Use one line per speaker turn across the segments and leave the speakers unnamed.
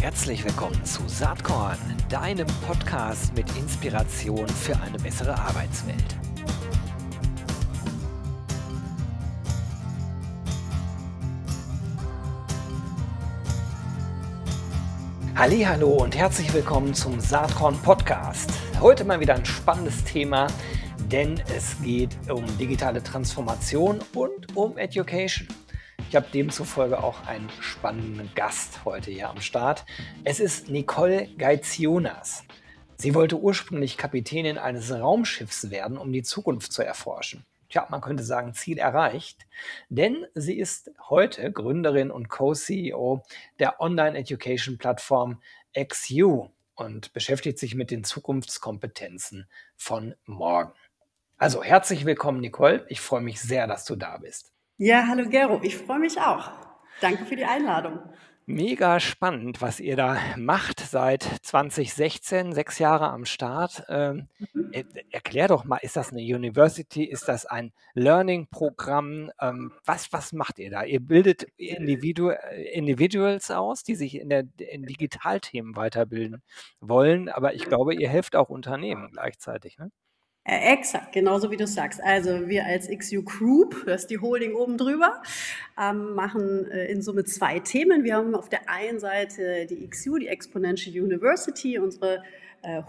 Herzlich willkommen zu Saatkorn, deinem Podcast mit Inspiration für eine bessere Arbeitswelt. Hallo und herzlich willkommen zum Saatkorn Podcast. Heute mal wieder ein spannendes Thema, denn es geht um digitale Transformation und um Education. Ich habe demzufolge auch einen spannenden Gast heute hier am Start. Es ist Nicole Geizionas. Sie wollte ursprünglich Kapitänin eines Raumschiffs werden, um die Zukunft zu erforschen. Tja, man könnte sagen, Ziel erreicht, denn sie ist heute Gründerin und Co-CEO der Online-Education-Plattform XU und beschäftigt sich mit den Zukunftskompetenzen von morgen. Also herzlich willkommen, Nicole. Ich freue mich sehr, dass du da bist.
Ja, hallo Gero, ich freue mich auch. Danke für die Einladung.
Mega spannend, was ihr da macht seit 2016, sechs Jahre am Start. Ähm, mhm. erklär doch mal, ist das eine University? Ist das ein Learning-Programm? Ähm, was, was macht ihr da? Ihr bildet Individu Individuals aus, die sich in, der, in Digitalthemen weiterbilden wollen, aber ich glaube, ihr helft auch Unternehmen gleichzeitig. Ne?
Äh, exakt, genauso wie du sagst. Also wir als XU Group, das ist die Holding oben drüber, ähm, machen äh, in Summe zwei Themen. Wir haben auf der einen Seite die XU, die Exponential University, unsere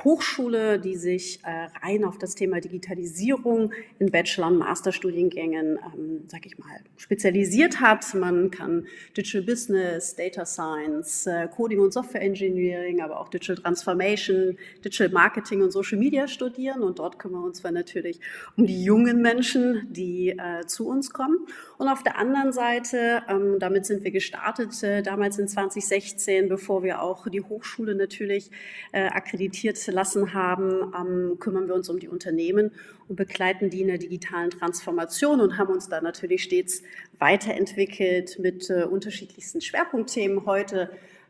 Hochschule, die sich äh, rein auf das Thema Digitalisierung in Bachelor- und Masterstudiengängen, ähm, sag ich mal, spezialisiert hat. Man kann Digital Business, Data Science, äh, Coding und Software Engineering, aber auch Digital Transformation, Digital Marketing und Social Media studieren. Und dort kümmern wir uns zwar natürlich um die jungen Menschen, die äh, zu uns kommen. Und auf der anderen Seite, ähm, damit sind wir gestartet, äh, damals in 2016, bevor wir auch die Hochschule natürlich äh, akkreditiert implementiert lassen haben, ähm, kümmern wir uns um die Unternehmen und begleiten die in der digitalen Transformation und haben uns da natürlich stets weiterentwickelt mit äh, unterschiedlichsten Schwerpunktthemen. Heute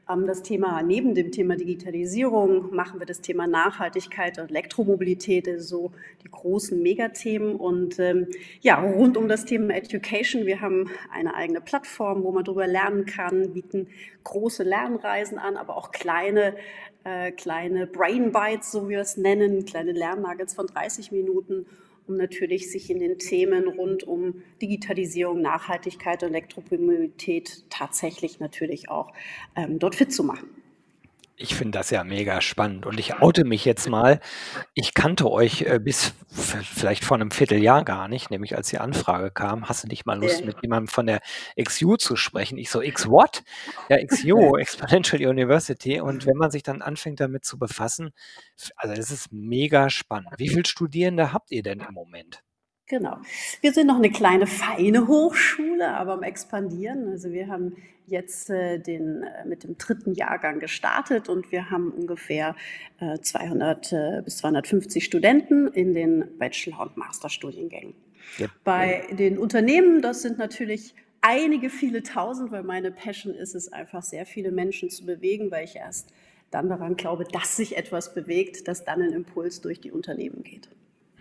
ähm, das Thema, neben dem Thema Digitalisierung machen wir das Thema Nachhaltigkeit und Elektromobilität, also so die großen Megathemen. Und ähm, ja, rund um das Thema Education, wir haben eine eigene Plattform, wo man darüber lernen kann, bieten große Lernreisen an, aber auch kleine äh, kleine Brain Bites, so wie wir es nennen, kleine Lernnuggets von 30 Minuten, um natürlich sich in den Themen rund um Digitalisierung, Nachhaltigkeit und Elektromobilität tatsächlich natürlich auch ähm, dort fit zu machen.
Ich finde das ja mega spannend und ich oute mich jetzt mal. Ich kannte euch äh, bis vielleicht vor einem Vierteljahr gar nicht, nämlich als die Anfrage kam, hast du nicht mal Lust, mit jemandem von der XU zu sprechen? Ich so, X what? Ja, XU, Exponential University. Und wenn man sich dann anfängt damit zu befassen, also das ist mega spannend. Wie viele Studierende habt ihr denn im Moment?
Genau. Wir sind noch eine kleine, feine Hochschule, aber am Expandieren. Also wir haben jetzt äh, den, äh, mit dem dritten Jahrgang gestartet und wir haben ungefähr äh, 200 äh, bis 250 Studenten in den Bachelor- und Masterstudiengängen. Ja. Bei den Unternehmen, das sind natürlich einige, viele tausend, weil meine Passion ist es einfach, sehr viele Menschen zu bewegen, weil ich erst dann daran glaube, dass sich etwas bewegt, dass dann ein Impuls durch die Unternehmen geht.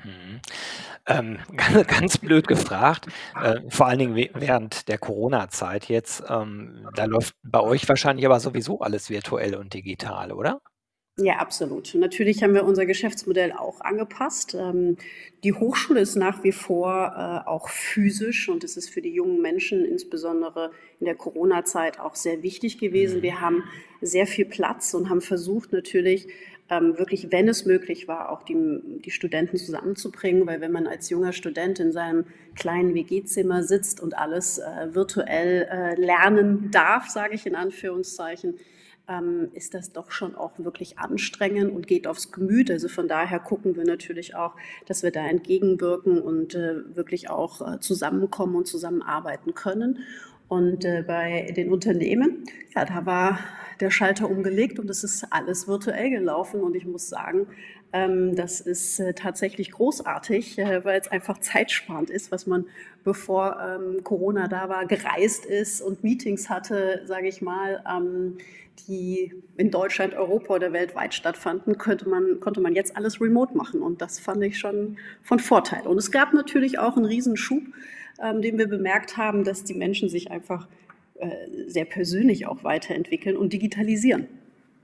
Mhm. Ähm, ganz blöd gefragt, äh, vor allen Dingen während der Corona-Zeit jetzt, ähm, da läuft bei euch wahrscheinlich aber sowieso alles virtuell und digital, oder?
Ja, absolut. Natürlich haben wir unser Geschäftsmodell auch angepasst. Ähm, die Hochschule ist nach wie vor äh, auch physisch und es ist für die jungen Menschen, insbesondere in der Corona-Zeit, auch sehr wichtig gewesen. Mhm. Wir haben sehr viel Platz und haben versucht natürlich, ähm, wirklich, wenn es möglich war, auch die, die Studenten zusammenzubringen, weil wenn man als junger Student in seinem kleinen WG-Zimmer sitzt und alles äh, virtuell äh, lernen darf, sage ich in Anführungszeichen, ähm, ist das doch schon auch wirklich anstrengend und geht aufs Gemüt. Also von daher gucken wir natürlich auch, dass wir da entgegenwirken und äh, wirklich auch äh, zusammenkommen und zusammenarbeiten können. Und äh, bei den Unternehmen, ja, da war der Schalter umgelegt und es ist alles virtuell gelaufen. Und ich muss sagen, ähm, das ist äh, tatsächlich großartig, äh, weil es einfach zeitsparend ist, was man bevor ähm, Corona da war, gereist ist und Meetings hatte, sage ich mal, ähm, die in Deutschland, Europa oder weltweit stattfanden, könnte man, konnte man jetzt alles remote machen. Und das fand ich schon von Vorteil. Und es gab natürlich auch einen Riesenschub, den wir bemerkt haben, dass die Menschen sich einfach sehr persönlich auch weiterentwickeln und digitalisieren.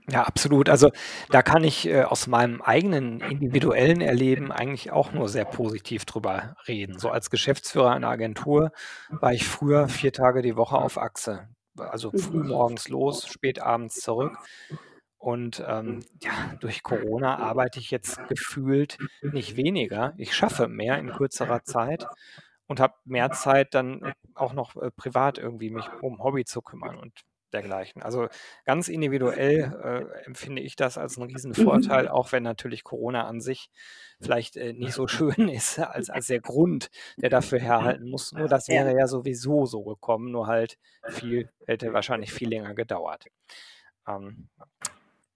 Ja, absolut. Also da kann ich äh, aus meinem eigenen individuellen Erleben eigentlich auch nur sehr positiv drüber reden. So als Geschäftsführer einer Agentur war ich früher vier Tage die Woche auf Achse. Also früh
Mhm.
morgens los, spät abends zurück. Und ähm, ja, durch Corona arbeite ich jetzt gefühlt nicht weniger. Ich schaffe mehr in kürzerer Zeit und habe mehr Zeit dann auch noch äh, privat irgendwie mich um Hobby zu kümmern und dergleichen. Also ganz individuell äh, empfinde ich das als einen riesen Vorteil,
Mhm.
auch wenn natürlich Corona an sich vielleicht äh, nicht so schön ist als, als der Grund, der dafür herhalten muss. Nur das wäre ja sowieso so gekommen, nur halt viel, hätte wahrscheinlich viel länger gedauert. Ähm,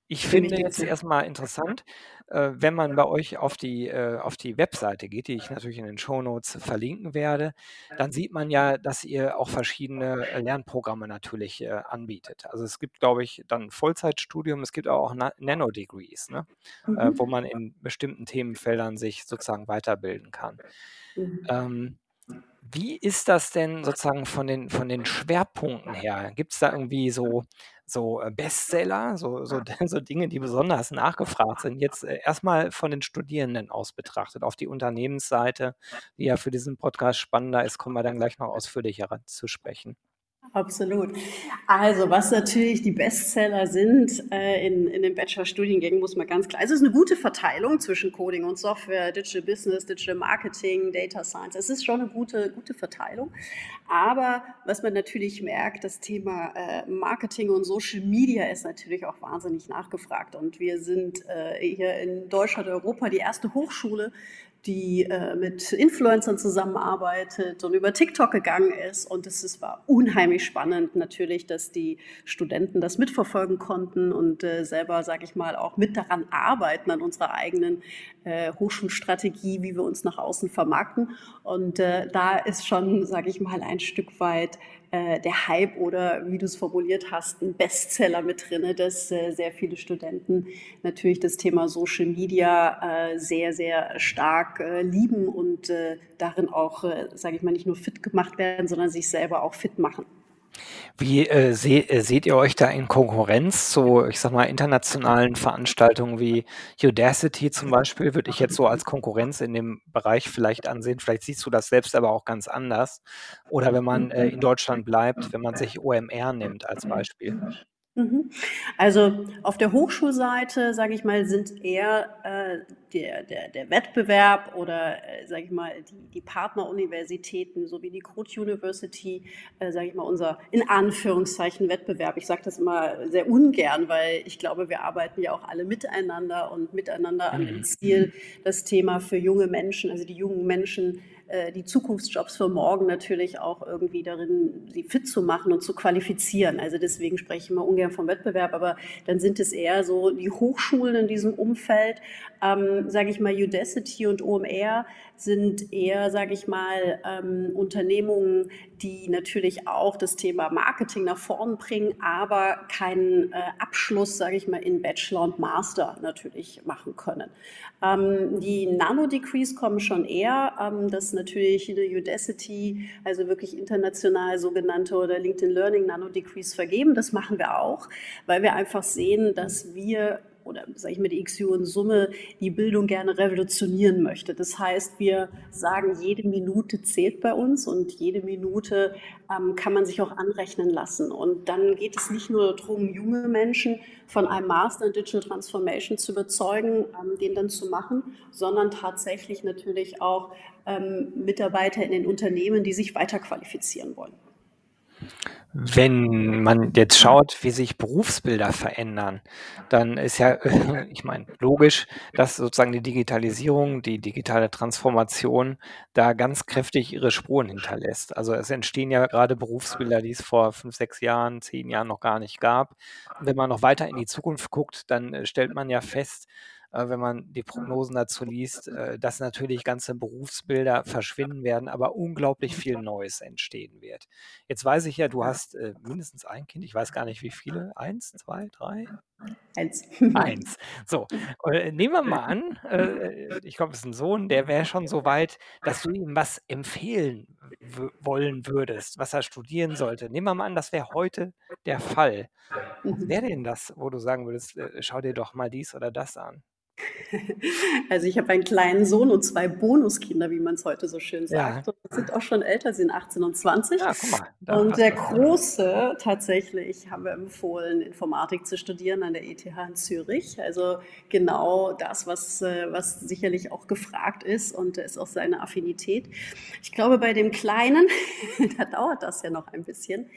ich finde jetzt erstmal interessant, äh, wenn man bei euch auf die, äh, auf die Webseite geht, die ich natürlich in den Shownotes verlinken werde, dann sieht man ja, dass ihr auch verschiedene äh, Lernprogramme natürlich äh, anbietet. Also es gibt, glaube ich, dann Vollzeitstudium, es gibt auch Na Nano-Degrees, ne? Äh, wo
Mhm.
man in bestimmten Themenfeldern sich sozusagen weiterbilden kann.
Mhm.
Ähm, wie ist das denn sozusagen von den von den Schwerpunkten her? Gibt's da irgendwie so so, äh, Bestseller, so so so Dinge, die besonders nachgefragt sind? Jetzt, äh, erst von den Studierenden aus betrachtet. Auf die Unternehmensseite, die ja für diesen Podcast spannender ist, kommen wir dann gleich noch ausführlicher zu sprechen.
Absolut. Also, was natürlich die Bestseller sind äh, in, in den Bachelor-Studiengängen, muss man ganz klar. Also, es ist eine gute Verteilung zwischen Coding und Software, Digital Business, Digital Marketing, Data Science. Es ist schon eine gute, gute Verteilung. Aber was man natürlich merkt, das Thema äh, Marketing und Social Media ist natürlich auch wahnsinnig nachgefragt. Und wir sind äh, hier in Deutschland, Europa die erste Hochschule, die äh, mit Influencern zusammenarbeitet und über TikTok gegangen ist. Und es ist, war unheimlich spannend natürlich, dass die Studenten das mitverfolgen konnten und äh, selber, sage ich mal, auch mit daran arbeiten, an unserer eigenen äh, Hochschulstrategie, wie wir uns nach außen vermarkten. Und äh, da ist schon, sage ich mal, ein Stück weit äh, der Hype oder wie du es formuliert hast, ein Bestseller mit drin, dass äh, sehr viele Studenten natürlich das Thema Social Media äh, sehr, sehr stark äh, lieben und äh, darin auch, sage ich mal, nicht nur fit gemacht werden, sondern sich selber auch fit machen.
Wie, äh, se äh, seht ihr euch da in Konkurrenz zu, ich sage mal, internationalen Veranstaltungen wie Udacity zum Beispiel, würde ich jetzt so als Konkurrenz in dem Bereich vielleicht ansehen. Vielleicht siehst du das selbst aber auch ganz anders. Oder wenn man, äh, in Deutschland bleibt, wenn man sich OMR nimmt als Beispiel.
Mhm. Also auf der Hochschulseite, sage ich mal, sind eher äh, der, der, der Wettbewerb oder, äh, sage ich mal, die, die Partneruniversitäten sowie die Code University, äh, sage ich mal, unser in Anführungszeichen Wettbewerb. Ich sage das immer sehr ungern, weil ich glaube, wir arbeiten ja auch alle miteinander und miteinander an dem
Mhm.
Ziel, das Thema für junge Menschen, also die jungen Menschen äh, die Zukunftsjobs für morgen natürlich auch irgendwie darin, sie fit zu machen und zu qualifizieren. Also deswegen spreche ich immer ungern vom Wettbewerb, aber dann sind es eher so die Hochschulen in diesem Umfeld, ähm, sage ich mal, Udacity und OMR sind eher, sage ich mal, ähm, Unternehmungen, die natürlich auch das Thema Marketing nach vorn bringen, aber keinen äh, Abschluss, sage ich mal, in Bachelor und Master natürlich machen können. Ähm, die Nano-Decrees kommen schon eher, ähm, dass natürlich eine Udacity, also wirklich international sogenannte oder LinkedIn Learning Nano-Decrees vergeben. Das machen wir auch, weil wir einfach sehen, dass wir oder sage ich die XU in Summe die Bildung gerne revolutionieren möchte. Das heißt, wir sagen, jede Minute zählt bei uns und jede Minute ähm, kann man sich auch anrechnen lassen. Und dann geht es nicht nur darum, junge Menschen von einem Master in Digital Transformation zu überzeugen, ähm, den dann zu machen, sondern tatsächlich natürlich auch ähm, Mitarbeiter in den Unternehmen, die sich weiterqualifizieren wollen.
Wenn man jetzt schaut, wie sich Berufsbilder verändern, dann ist ja, ich meine, logisch, dass sozusagen die Digitalisierung, die digitale Transformation da ganz kräftig ihre Spuren hinterlässt. Also es entstehen ja gerade Berufsbilder, die es vor fünf, sechs Jahren, zehn Jahren noch gar nicht gab. Wenn man noch weiter in die Zukunft guckt, dann äh, stellt man ja fest, äh, wenn man die Prognosen dazu liest, äh, dass natürlich ganze Berufsbilder verschwinden werden, aber unglaublich viel Neues entstehen wird. Jetzt weiß ich ja, du hast äh, mindestens ein Kind. Ich weiß gar nicht, wie viele. Eins, zwei, drei?
Eins.
Eins. So, äh, nehmen wir mal an, äh, ich glaube, es ist ein Sohn, der wäre schon so weit, dass du ihm was empfehlen wollen würdest, was er studieren sollte. Nehmen wir mal an, das wäre heute der Fall. Was wäre denn das, wo du sagen würdest, äh, schau dir doch mal dies oder das an?
Also ich habe einen kleinen Sohn und zwei Bonuskinder, wie man es heute so schön sagt. Ja. Und sind auch schon älter, sind 18 und 20. Ja, guck mal. Und der Große, tatsächlich, haben wir empfohlen, Informatik zu studieren an der ETH in Zürich. Also genau das, was, äh, was sicherlich auch gefragt ist und ist auch seine Affinität. Ich glaube, bei dem Kleinen, da dauert das ja noch ein bisschen,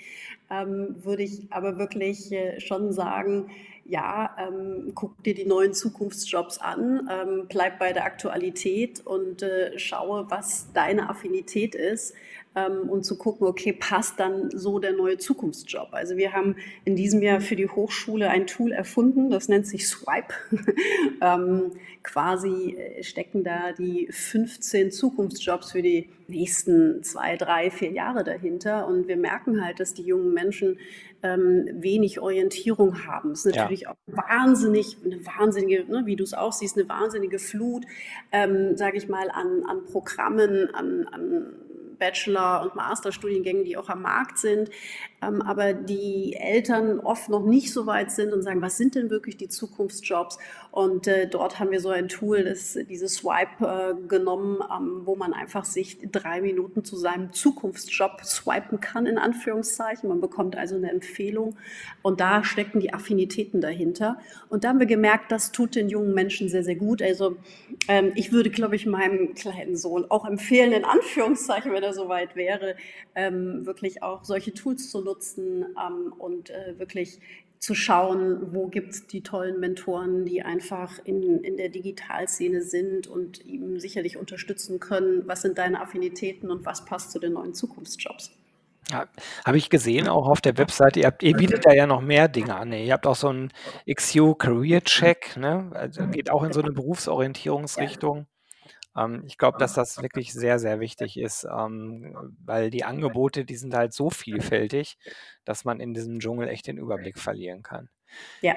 ähm, würde ich aber wirklich äh, schon sagen, ja, ähm, guck dir die neuen Zukunftsjobs an, ähm, bleib bei der Aktualität und äh, schaue, was deine Affinität ist ähm, und zu gucken, okay, passt dann so der neue Zukunftsjob? Also wir haben in diesem Jahr für die Hochschule ein Tool erfunden, das nennt sich Swipe. ähm, quasi äh, stecken da die 15 Zukunftsjobs für die nächsten zwei, drei, vier Jahre dahinter. Und wir merken halt, dass die jungen Menschen ähm, wenig Orientierung haben. Es ist natürlich ja. auch wahnsinnig, eine wahnsinnige, ne, wie du es auch siehst, eine wahnsinnige Flut, ähm, sage ich mal, an, an Programmen, an, an Bachelor- und Masterstudiengängen, die auch am Markt sind, ähm, aber die Eltern oft noch nicht so weit sind und sagen, was sind denn wirklich die Zukunftsjobs? Und äh, dort haben wir so ein Tool, das dieses Swipe äh, genommen, ähm, wo man einfach sich drei Minuten zu seinem Zukunftsjob swipen kann, in Anführungszeichen. Man bekommt also eine Empfehlung und da stecken die Affinitäten dahinter. Und da haben wir gemerkt, das tut den jungen Menschen sehr, sehr gut. Also ähm, ich würde, glaube ich, meinem kleinen Sohn auch empfehlen, in Anführungszeichen, wenn er soweit wäre, ähm, wirklich auch solche Tools zu nutzen ähm, und äh, wirklich zu schauen, wo gibt es die tollen Mentoren, die einfach in, in der Digitalszene sind und ihm sicherlich unterstützen können, was sind deine Affinitäten und was passt zu den neuen Zukunftsjobs.
Ja, habe ich gesehen auch auf der Webseite. Ihr, habt, ihr bietet da ja noch mehr Dinge an. Ihr habt auch so einen XU Career Check, ne? Also geht auch in so eine Berufsorientierungsrichtung. Ähm, ich glaube, dass das wirklich sehr, sehr wichtig ist, ähm, weil die Angebote, die sind halt so vielfältig, dass man in diesem Dschungel echt den Überblick verlieren kann.
Ja.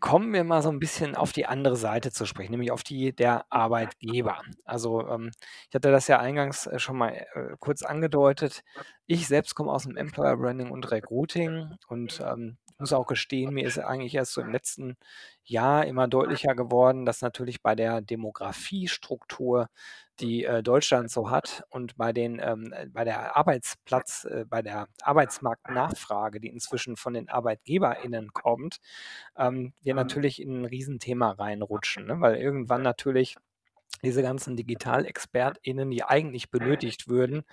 Kommen wir mal so ein bisschen auf die andere Seite zu sprechen, nämlich auf die der Arbeitgeber. Also ähm, ich hatte das ja eingangs äh, schon mal äh, kurz angedeutet. Ich selbst komme aus dem Employer Branding und Recruiting und ähm, muss auch gestehen, mir ist eigentlich erst so im letzten Jahr immer deutlicher geworden, dass natürlich bei der Demografiestruktur, die äh, Deutschland so hat und bei den ähm, äh, bei der Arbeitsplatz, äh, bei der Arbeitsmarktnachfrage, die inzwischen von den ArbeitgeberInnen kommt, ähm, wir natürlich in ein Riesenthema reinrutschen, ne? weil irgendwann natürlich diese ganzen DigitalexpertInnen, die eigentlich benötigt würden,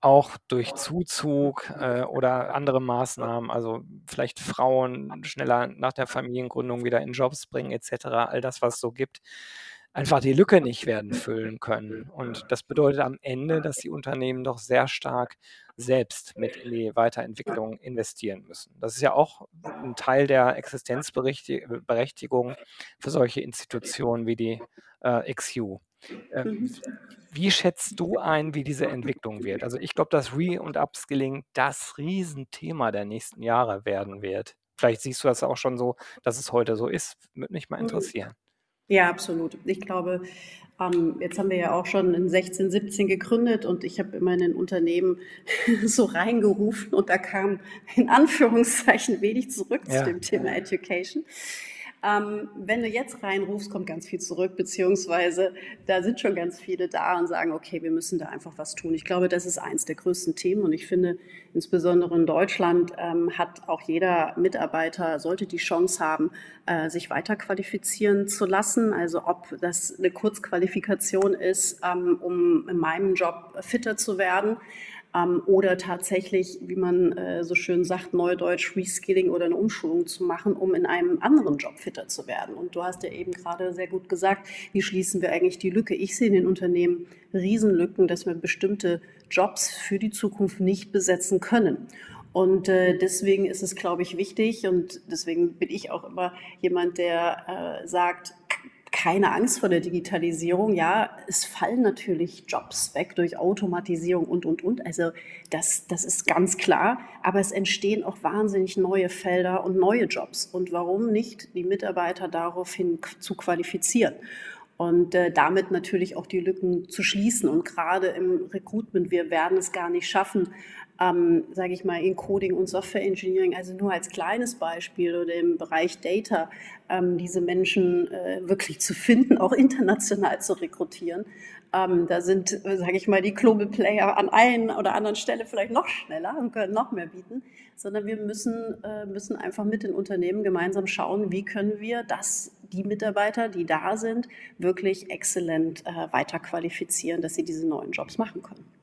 auch durch Zuzug äh, oder andere Maßnahmen, also vielleicht Frauen schneller nach der Familiengründung wieder in Jobs bringen etc., all das, was es so gibt, einfach die Lücke nicht werden füllen können. Und das bedeutet am Ende, dass die Unternehmen doch sehr stark selbst mit in die Weiterentwicklung investieren müssen. Das ist ja auch ein Teil der Existenzberechtigung für solche Institutionen wie die äh, XU. Ähm. Wie schätzt du ein, wie diese Entwicklung wird? Also ich glaube, dass Re- und Upskilling das Riesenthema der nächsten Jahre werden wird. Vielleicht siehst du das auch schon so, dass es heute so ist. Würde mich mal mhm. interessieren.
Ja, absolut. Ich glaube, ähm, jetzt haben wir ja auch schon in 16, 17 gegründet und ich habe immer in den Unternehmen so reingerufen und da kam in Anführungszeichen wenig zurück ja. zu dem Thema Education. Ähm, wenn du jetzt reinrufst, kommt ganz viel zurück, beziehungsweise da sind schon ganz viele da und sagen, okay, wir müssen da einfach was tun. Ich glaube, das ist eins der größten Themen und ich finde, insbesondere in Deutschland ähm, hat auch jeder Mitarbeiter, sollte die Chance haben, äh, sich weiter qualifizieren zu lassen. Also ob das eine Kurzqualifikation ist, ähm, um in meinem Job fitter zu werden ähm, oder tatsächlich, wie man äh, so schön sagt, Neudeutsch Reskilling oder eine Umschulung zu machen, um in einem anderen Job fitter zu werden. Und du hast ja eben gerade sehr gut gesagt, wie schließen wir eigentlich die Lücke? Ich sehe in den Unternehmen Riesenlücken, dass wir bestimmte Jobs für die Zukunft nicht besetzen können. Und äh, deswegen ist es, glaube ich, wichtig und deswegen bin ich auch immer jemand, der äh, sagt, keine Angst vor der Digitalisierung. Ja, es fallen natürlich Jobs weg durch Automatisierung und, und, und. Also das, das ist ganz klar. Aber es entstehen auch wahnsinnig neue Felder und neue Jobs. Und warum nicht die Mitarbeiter daraufhin zu qualifizieren? Und äh, damit natürlich auch die Lücken zu schließen. Und gerade im Recruitment, wir werden es gar nicht schaffen, ähm, sage ich mal, in Coding und Software Engineering, also nur als kleines Beispiel oder im Bereich Data, ähm, diese Menschen äh, wirklich zu finden, auch international zu rekrutieren. Ähm, da sind, äh, sage ich mal, die Global Player an einer oder anderen Stelle vielleicht noch schneller und können noch mehr bieten, sondern wir müssen, äh, müssen einfach mit den Unternehmen gemeinsam schauen, wie können wir das, die Mitarbeiter, die da sind, wirklich exzellent äh, weiter qualifizieren, dass sie diese neuen Jobs machen können.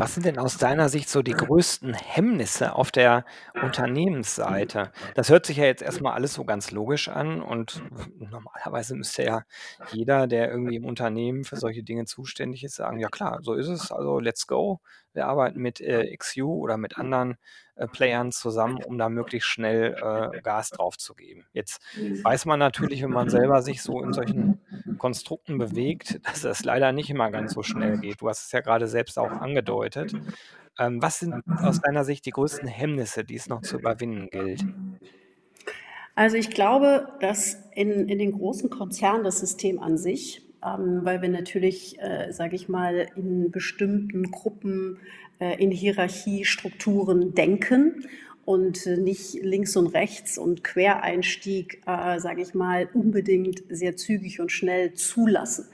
Was sind denn aus deiner Sicht so die größten Hemmnisse auf der Unternehmensseite? Das hört sich ja jetzt erstmal alles so ganz logisch an und normalerweise müsste ja jeder, der irgendwie im Unternehmen für solche Dinge zuständig ist, sagen, ja klar, so ist es, also let's go. Wir arbeiten mit äh, XU oder mit anderen äh, Playern zusammen, um da möglichst schnell äh, Gas drauf zu geben. Jetzt weiß man natürlich, wenn man selber sich so in solchen Konstrukten bewegt, dass das leider nicht immer ganz so schnell geht. Du hast es ja gerade selbst auch angedeutet. Ähm, was sind aus deiner Sicht die größten Hemmnisse, die es noch zu überwinden gilt?
Also ich glaube, dass in, in den großen Konzernen das System an sich ähm, weil wir natürlich, äh, sage ich mal, in bestimmten Gruppen, äh, in Hierarchiestrukturen denken und nicht links und rechts und Quereinstieg, äh, sage ich mal, unbedingt sehr zügig und schnell zulassen.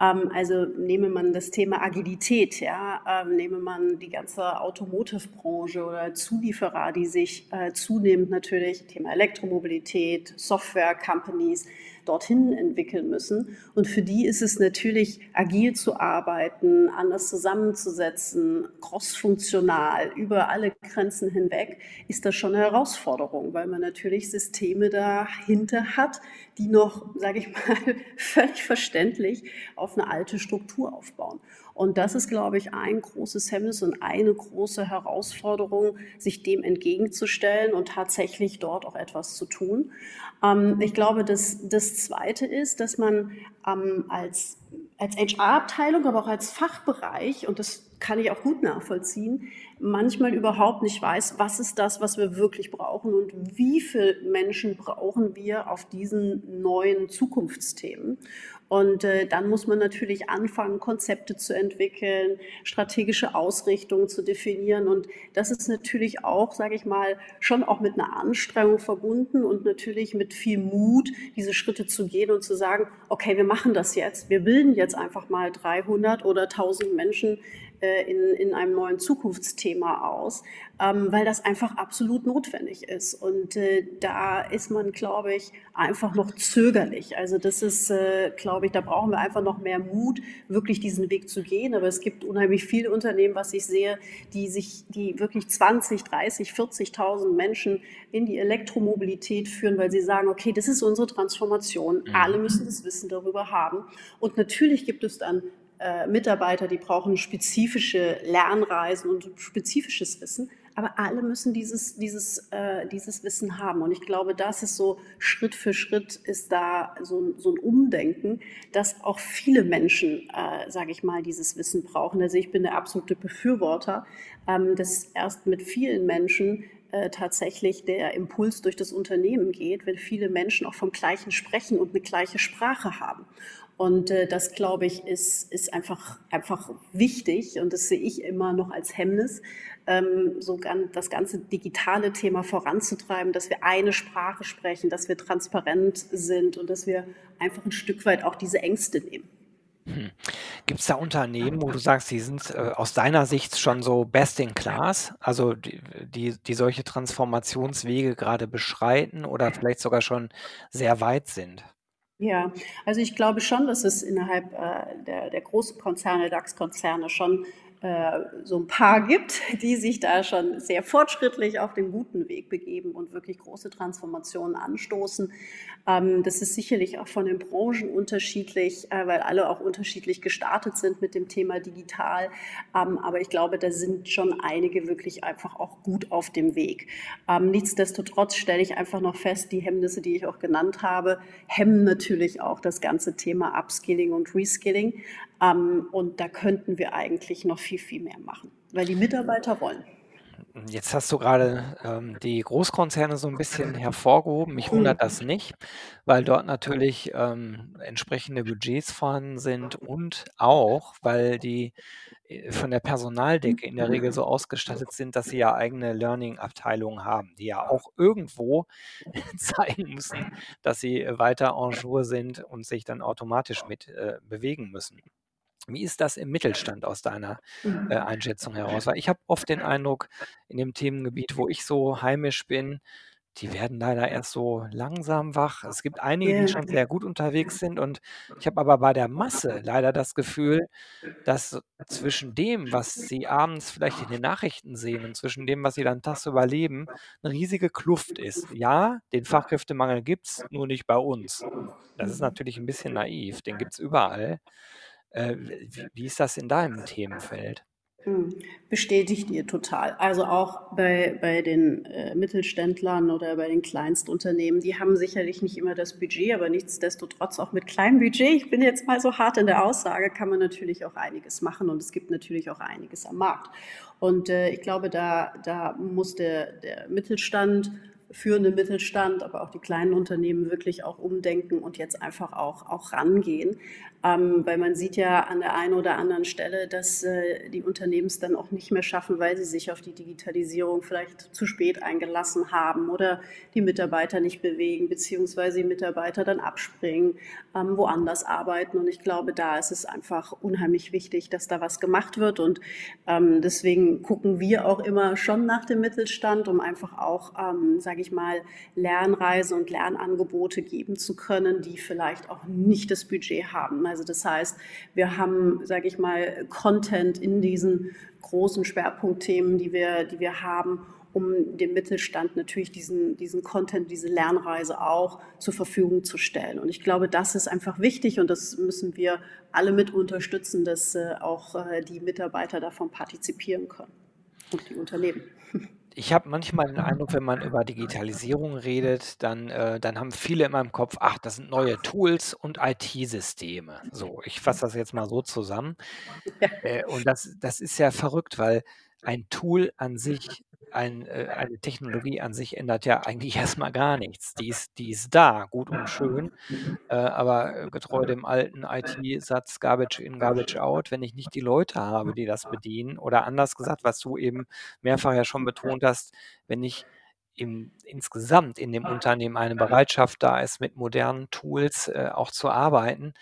Ähm, also nehme man das Thema Agilität, ja, ähm, nehme man die ganze Automotive-Branche oder Zulieferer, die sich äh, zunehmend natürlich, Thema Elektromobilität, Software-Companies, dorthin entwickeln müssen. Und für die ist es natürlich, agil zu arbeiten, anders zusammenzusetzen, crossfunktional, über alle Grenzen hinweg, ist das schon eine Herausforderung, weil man natürlich Systeme dahinter hat, die noch, sage ich mal, völlig verständlich auf eine alte Struktur aufbauen. Und das ist, glaube ich, ein großes Hemmnis und eine große Herausforderung, sich dem entgegenzustellen und tatsächlich dort auch etwas zu tun. Ähm, ich glaube, dass das Zweite ist, dass man ähm, als, als HR-Abteilung, aber auch als Fachbereich, und das kann ich auch gut nachvollziehen, manchmal überhaupt nicht weiß, was ist das, was wir wirklich brauchen und wie viele Menschen brauchen wir auf diesen neuen Zukunftsthemen. Und äh, dann muss man natürlich anfangen, Konzepte zu entwickeln, strategische Ausrichtungen zu definieren. Und das ist natürlich auch, sage ich mal, schon auch mit einer Anstrengung verbunden und natürlich mit viel Mut, diese Schritte zu gehen und zu sagen, okay, wir machen das jetzt. Wir bilden jetzt einfach mal 300 oder 1000 Menschen äh, in, in einem neuen Zukunftsthema aus, ähm, weil das einfach absolut notwendig ist. Und äh, da ist man, glaube ich, einfach noch zögerlich. Also das ist, äh, glaube ich, da brauchen wir einfach noch mehr Mut, wirklich diesen Weg zu gehen. Aber es gibt unheimlich viele Unternehmen, was ich sehe, die sich, die wirklich 20, 30, 40.000 Menschen in die Elektromobilität führen, weil sie sagen, okay, das ist unsere Transformation. Mhm. Alle müssen das Wissen darüber haben. Und natürlich gibt es dann äh, Mitarbeiter, die brauchen spezifische Lernreisen und spezifisches Wissen. Aber alle müssen dieses, dieses, äh, dieses Wissen haben. Und ich glaube, das ist so Schritt für Schritt ist da so, so ein Umdenken, dass auch viele Menschen, äh, sage ich mal, dieses Wissen brauchen. Also ich bin der absolute Befürworter, ähm, dass erst mit vielen Menschen äh, tatsächlich der Impuls durch das Unternehmen geht, wenn viele Menschen auch vom Gleichen sprechen und eine gleiche Sprache haben. Und äh, das, glaube ich, ist, ist einfach, einfach wichtig und das sehe ich immer noch als Hemmnis, ähm, so ganz, das ganze digitale Thema voranzutreiben, dass wir eine Sprache sprechen, dass wir transparent sind und dass wir einfach ein Stück weit auch diese Ängste nehmen.
Hm. Gibt es da Unternehmen, wo du sagst, die sind äh, aus deiner Sicht schon so best in class, also die, die, die solche Transformationswege gerade beschreiten oder vielleicht sogar schon sehr weit sind?
Ja, also ich glaube schon, dass es innerhalb äh, der, der großen Konzerne, DAX-Konzerne schon äh, so ein paar gibt, die sich da schon sehr fortschrittlich auf den guten Weg begeben und wirklich große Transformationen anstoßen. Ähm, das ist sicherlich auch von den Branchen unterschiedlich, äh, weil alle auch unterschiedlich gestartet sind mit dem Thema digital. Ähm, aber ich glaube, da sind schon einige wirklich einfach auch gut auf dem Weg. Ähm, nichtsdestotrotz stelle ich einfach noch fest, die Hemmnisse, die ich auch genannt habe, hemmen natürlich auch das ganze Thema Upskilling und Reskilling. Und da könnten wir eigentlich noch viel viel, mehr machen, weil die Mitarbeiter wollen.
Jetzt hast du gerade ähm, die Großkonzerne so ein bisschen hervorgehoben. Mich wundert das nicht, weil dort natürlich ähm, entsprechende Budgets vorhanden sind und auch, weil die äh, von der Personaldecke in der Regel so ausgestattet sind, dass sie ja eigene Learning-Abteilungen haben, die ja auch irgendwo zeigen müssen, dass sie weiter en jour sind und sich dann automatisch mit äh, bewegen müssen. Wie ist das im Mittelstand aus deiner äh, mhm. Einschätzung heraus? Weil ich habe oft den Eindruck, in dem Themengebiet, wo ich so heimisch bin, die werden leider erst so langsam wach. Es gibt einige, die schon sehr gut unterwegs sind und ich habe aber bei der Masse leider das Gefühl, dass zwischen dem, was sie abends vielleicht in den Nachrichten sehen und zwischen dem, was sie dann tagsüber leben, 'ne riesige Kluft ist. Ja, den Fachkräftemangel gibt es, nur nicht bei uns. Das ist natürlich ein bisschen naiv, den gibt es überall. Äh, wie wie ist das in deinem Themenfeld?
Hm, bestätigt ihr total. Also auch bei, bei den äh, Mittelständlern oder bei den Kleinstunternehmen, die haben sicherlich nicht immer das Budget, aber nichtsdestotrotz auch mit kleinem Budget, ich bin jetzt mal so hart in der Aussage, kann man natürlich auch einiges machen und es gibt natürlich auch einiges am Markt. Und äh, ich glaube, da, da muss der, der Mittelstand führende Mittelstand, aber auch die kleinen Unternehmen wirklich auch umdenken und jetzt einfach auch, auch rangehen. Ähm, weil man sieht ja an der einen oder anderen Stelle, dass äh, die Unternehmen es dann auch nicht mehr schaffen, weil sie sich auf die Digitalisierung vielleicht zu spät eingelassen haben oder die Mitarbeiter nicht bewegen, beziehungsweise die Mitarbeiter dann abspringen, ähm, woanders arbeiten. Und ich glaube, da ist es einfach unheimlich wichtig, dass da was gemacht wird. Und ähm, deswegen gucken wir auch immer schon nach dem Mittelstand, um einfach auch, ähm, sage ich mal, Lernreisen und Lernangebote geben zu können, die vielleicht auch nicht das Budget haben. Also das heißt, wir haben, sage ich mal, Content in diesen großen Schwerpunktthemen, die wir, die wir haben, um dem Mittelstand natürlich diesen, diesen Content, diese Lernreise auch zur Verfügung zu stellen. Und ich glaube, das ist einfach wichtig und das müssen wir alle mit unterstützen, dass äh, auch äh, die Mitarbeiter davon partizipieren können und die Unternehmen.
ich habe manchmal den Eindruck, wenn man über Digitalisierung redet, dann, äh, dann haben viele in meinem Kopf, ach, das sind neue Tools und IT-Systeme. So, ich fasse das jetzt mal so zusammen. Äh, und das, das ist ja verrückt, weil ein Tool an sich ein, äh, eine Technologie an sich ändert ja eigentlich erstmal gar nichts. Die ist, die ist da, gut und schön, äh, aber getreu dem alten IT-Satz Garbage in, Garbage out, wenn ich nicht die Leute habe, die das bedienen, oder anders gesagt, was du eben mehrfach ja schon betont hast, wenn ich im, insgesamt in dem Unternehmen eine Bereitschaft da ist, mit modernen Tools äh, auch zu arbeiten,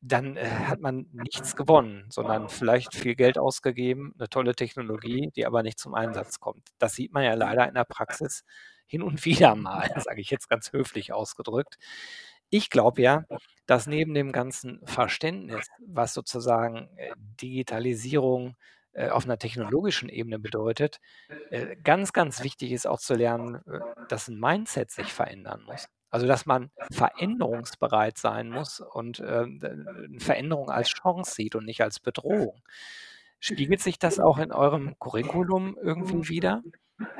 dann äh, hat man nichts gewonnen, sondern vielleicht viel Geld ausgegeben, eine tolle Technologie, die aber nicht zum Einsatz kommt. Das sieht man ja leider in der Praxis hin und wieder mal, sage ich jetzt ganz höflich ausgedrückt. Ich glaube ja, dass neben dem ganzen Verständnis, was sozusagen äh, Digitalisierung auf einer technologischen Ebene bedeutet, äh, ganz, ganz wichtig ist auch zu lernen, äh, dass ein Mindset sich verändern muss. Also, dass man veränderungsbereit sein muss und, ähm, äh, Veränderung als Chance sieht und nicht als Bedrohung. Spiegelt sich das auch in eurem Curriculum irgendwie wieder?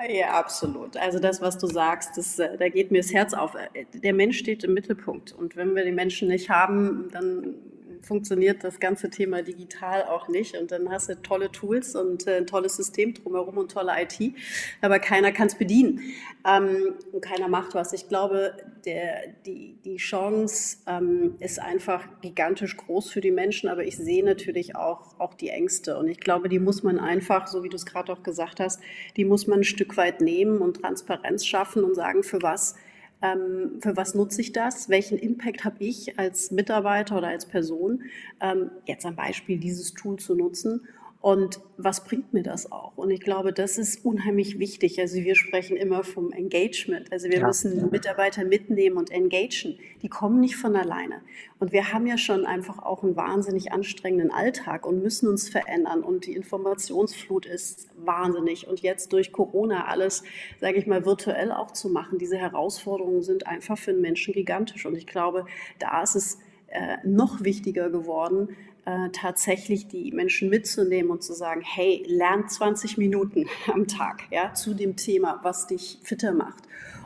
Ja, absolut. Also das, was du sagst, das, da geht mir das Herz auf. Der Mensch steht im Mittelpunkt. Und wenn wir die Menschen nicht haben, dann funktioniert das ganze Thema digital auch nicht. Und dann hast du tolle Tools und äh, ein tolles System drumherum und tolle IT, aber keiner kann es bedienen ähm, und keiner macht was. Ich glaube, der, die, die Chance ähm, ist einfach gigantisch groß für die Menschen, aber ich sehe natürlich auch, auch die Ängste. Und ich glaube, die muss man einfach, so wie du es gerade auch gesagt hast, die muss man ein Stück weit nehmen und Transparenz schaffen und sagen, für was ähm, für was nutze ich das? Welchen Impact habe ich als Mitarbeiter oder als Person, ähm, jetzt ein Beispiel dieses Tool zu nutzen? Und was bringt mir das auch? Und ich glaube, das ist unheimlich wichtig. Also wir sprechen immer vom Engagement. Also wir ja. müssen Mitarbeiter mitnehmen und engagen. Die kommen nicht von alleine. Und wir haben ja schon einfach auch einen wahnsinnig anstrengenden Alltag und müssen uns verändern. Und die Informationsflut ist wahnsinnig. Und jetzt durch Corona alles, sage ich mal, virtuell auch zu machen, diese Herausforderungen sind einfach für den Menschen gigantisch. Und ich glaube, da ist es äh, noch wichtiger geworden, äh, tatsächlich die Menschen mitzunehmen und zu sagen, hey, lern 20 Minuten am Tag ja, zu dem Thema, was dich fitter macht.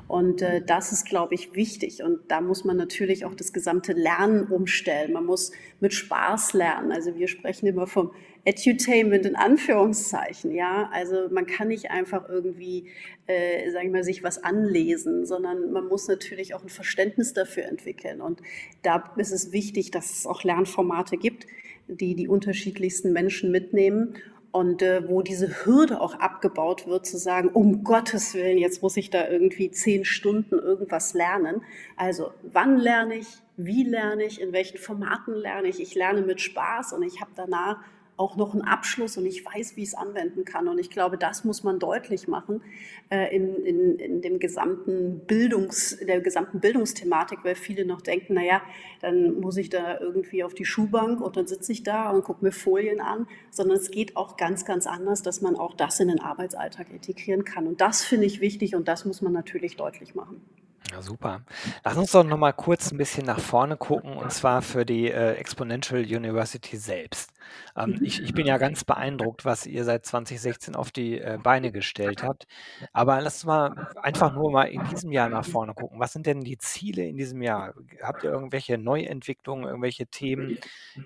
Und äh, das ist, glaube ich, wichtig. Und da muss man natürlich auch das gesamte Lernen umstellen. Man muss mit Spaß lernen. Also wir sprechen immer vom Edutainment in Anführungszeichen. Ja, also man kann nicht einfach irgendwie, äh, sagen wir mal, sich was anlesen, sondern man muss natürlich auch ein Verständnis dafür entwickeln. Und da ist es wichtig, dass es auch Lernformate gibt, die die unterschiedlichsten Menschen mitnehmen und äh, wo diese Hürde auch abgebaut wird, zu sagen, um Gottes Willen, jetzt muss ich da irgendwie zehn Stunden irgendwas lernen. Also wann lerne ich, wie lerne ich, in welchen Formaten lerne ich. Ich lerne mit Spaß und ich habe danach auch noch einen Abschluss und ich weiß, wie ich es anwenden kann. Und ich glaube, das muss man deutlich machen äh, in, in, in dem gesamten Bildungs, der gesamten Bildungsthematik, weil viele noch denken, naja, dann muss ich da irgendwie auf die Schuhbank und dann sitze ich da und gucke mir Folien an, sondern es geht auch ganz, ganz anders, dass man auch das in den Arbeitsalltag integrieren kann. Und das finde ich wichtig und das muss man natürlich deutlich machen.
Ja, super. Lass uns doch noch mal kurz ein bisschen nach vorne gucken, und zwar für die äh, Exponential University selbst. Ähm, ich, ich bin ja ganz beeindruckt, was ihr seit 2016 auf die äh, Beine gestellt habt. Aber lass uns mal einfach nur mal in diesem Jahr nach vorne gucken. Was sind denn die Ziele in diesem Jahr? Habt ihr irgendwelche Neuentwicklungen, irgendwelche Themen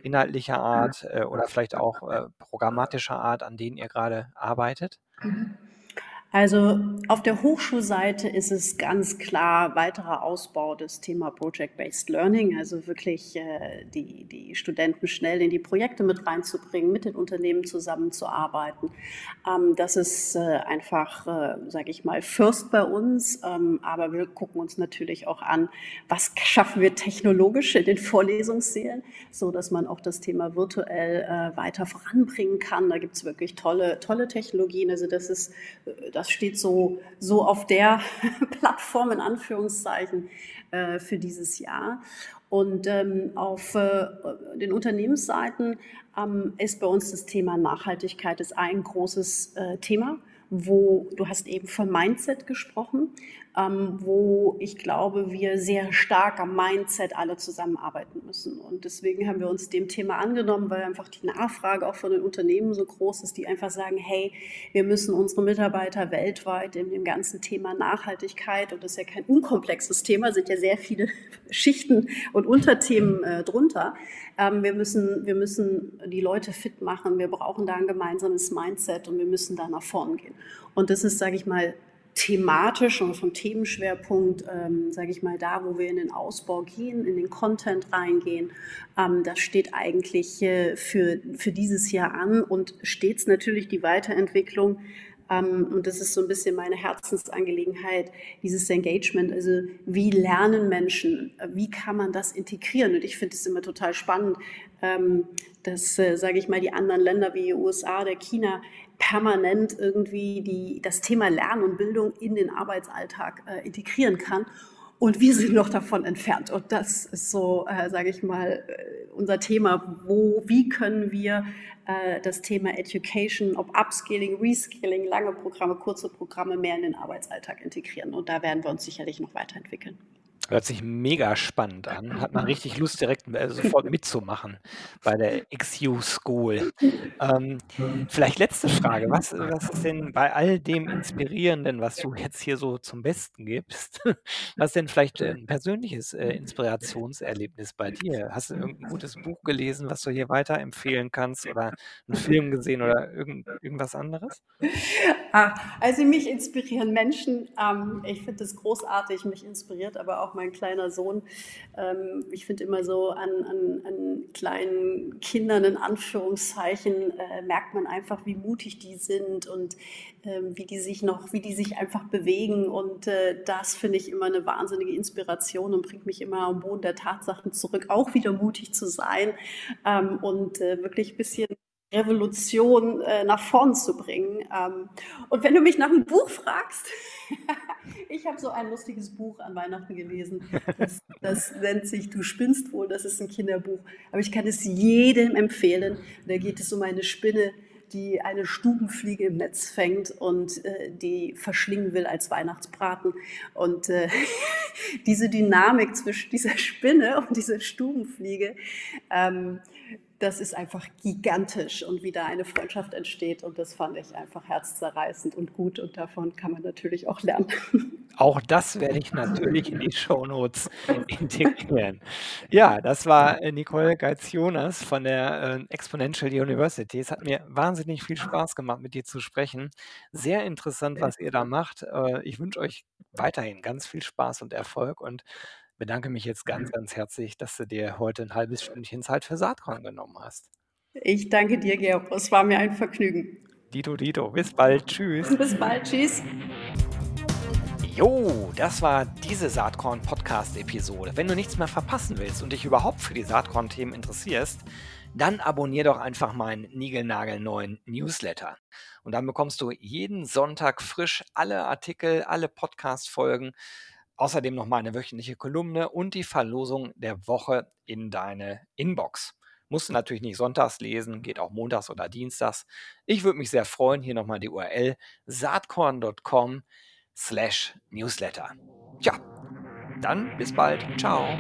inhaltlicher Art äh, oder vielleicht auch äh, programmatischer Art, an denen ihr gerade arbeitet?
Mhm. Also auf der Hochschulseite ist es ganz klar weiterer Ausbau des Thema Project-Based Learning, also wirklich äh, die, die Studenten schnell in die Projekte mit reinzubringen, mit den Unternehmen zusammenzuarbeiten. Ähm, das ist äh, einfach, äh, sage ich mal, First bei uns, ähm, aber wir gucken uns natürlich auch an, was schaffen wir technologisch in den Vorlesungssälen, so dass man auch das Thema virtuell äh, weiter voranbringen kann. Da gibt es wirklich tolle, tolle Technologien. Also das ist äh, das steht so, so auf der Plattform in Anführungszeichen äh, für dieses Jahr. Und ähm, auf äh, den Unternehmensseiten ähm, ist bei uns das Thema Nachhaltigkeit ist ein großes äh, Thema wo du hast eben von Mindset gesprochen, ähm, wo ich glaube, wir sehr stark am Mindset alle zusammenarbeiten müssen. Und deswegen haben wir uns dem Thema angenommen, weil einfach die Nachfrage auch von den Unternehmen so groß ist, die einfach sagen, hey, wir müssen unsere Mitarbeiter weltweit in dem ganzen Thema Nachhaltigkeit, und das ist ja kein unkomplexes Thema, sind ja sehr viele Schichten und Unterthemen äh, drunter. Ähm, wir, müssen, wir müssen die Leute fit machen, wir brauchen da ein gemeinsames Mindset und wir müssen da nach vorn gehen. Und das ist, sage ich mal, thematisch und vom Themenschwerpunkt, ähm, sage ich mal, da, wo wir in den Ausbau gehen, in den Content reingehen, ähm, das steht eigentlich äh, für, für dieses Jahr an und stets natürlich die Weiterentwicklung. Ähm, und das ist so ein bisschen meine Herzensangelegenheit, dieses Engagement. Also wie lernen Menschen? Wie kann man das integrieren? Und ich finde es immer total spannend, ähm, dass, äh, sage ich mal, die anderen Länder wie USA oder China permanent irgendwie die, das Thema Lernen und Bildung in den Arbeitsalltag äh, integrieren kann. Und wir sind noch davon entfernt. Und das ist so, äh, sage ich mal, äh, unser Thema. Wo, wie können wir äh, das Thema Education, ob Upskilling, Reskilling, lange Programme, kurze Programme mehr in den Arbeitsalltag integrieren? Und da werden wir uns sicherlich noch weiterentwickeln.
Hört sich mega spannend an. Hat man richtig Lust, direkt äh, sofort mitzumachen bei der XU School. Ähm, vielleicht letzte Frage. Was, was ist denn bei all dem Inspirierenden, was du jetzt hier so zum Besten gibst, was ist denn vielleicht ein persönliches äh, Inspirationserlebnis bei dir? Hast du irgendein gutes Buch gelesen, was du hier weiterempfehlen kannst oder einen Film gesehen oder irgend, irgendwas anderes?
Ah, also mich inspirieren Menschen. Ähm, ich finde es großartig, mich inspiriert aber auch mein kleiner Sohn. Ähm, ich finde immer so an, an, an, kleinen Kindern in Anführungszeichen äh, merkt man einfach, wie mutig die sind und ähm, wie die sich noch, wie die sich einfach bewegen. Und äh, das finde ich immer eine wahnsinnige Inspiration und bringt mich immer am Boden der Tatsachen zurück, auch wieder mutig zu sein ähm, und äh, wirklich ein bisschen Revolution äh, nach vorn zu bringen. Ähm, und wenn du mich nach einem Buch fragst, ich habe so ein lustiges Buch an Weihnachten gelesen. Das, das, nennt sich Du spinnst wohl, das ist ein Kinderbuch. Aber ich kann es jedem empfehlen. Da geht es um eine Spinne, die eine Stubenfliege im Netz fängt und äh, die verschlingen will als Weihnachtsbraten. Und äh, diese Dynamik zwischen dieser Spinne und dieser Stubenfliege, ähm, das ist einfach gigantisch und wie da eine Freundschaft entsteht. Und das fand ich einfach herzzerreißend und gut. Und davon kann man natürlich auch lernen.
Auch das werde ich natürlich in die Shownotes integrieren. Ja, das war äh, Nicole Geitz-Jonas von der äh, Exponential University. Es hat mir wahnsinnig viel Spaß gemacht, mit dir zu sprechen. Sehr interessant, was ihr da macht. Äh, ich wünsche euch weiterhin ganz viel Spaß und Erfolg und bedanke mich jetzt ganz, ganz herzlich, dass du dir heute ein halbes Stündchen Zeit für Saatkorn genommen hast.
Ich danke dir, Georg. Es war mir ein Vergnügen.
Dito, Dito. Bis bald. Tschüss.
Bis bald. Tschüss.
Jo, das war diese Saatkorn-Podcast-Episode. Wenn du nichts mehr verpassen willst und dich überhaupt für die Saatkorn-Themen interessierst, dann abonnier doch einfach meinen niegelnagelneuen Newsletter. Und dann bekommst du jeden Sonntag frisch alle Artikel, alle Podcast-Folgen, außerdem noch meine wöchentliche Kolumne und die Verlosung der Woche in deine Inbox. Musst du natürlich nicht sonntags lesen, geht auch montags oder dienstags. Ich würde mich sehr freuen. Hier nochmal die URL saatkorn.com slash newsletter. Tja, dann bis bald. Ciao.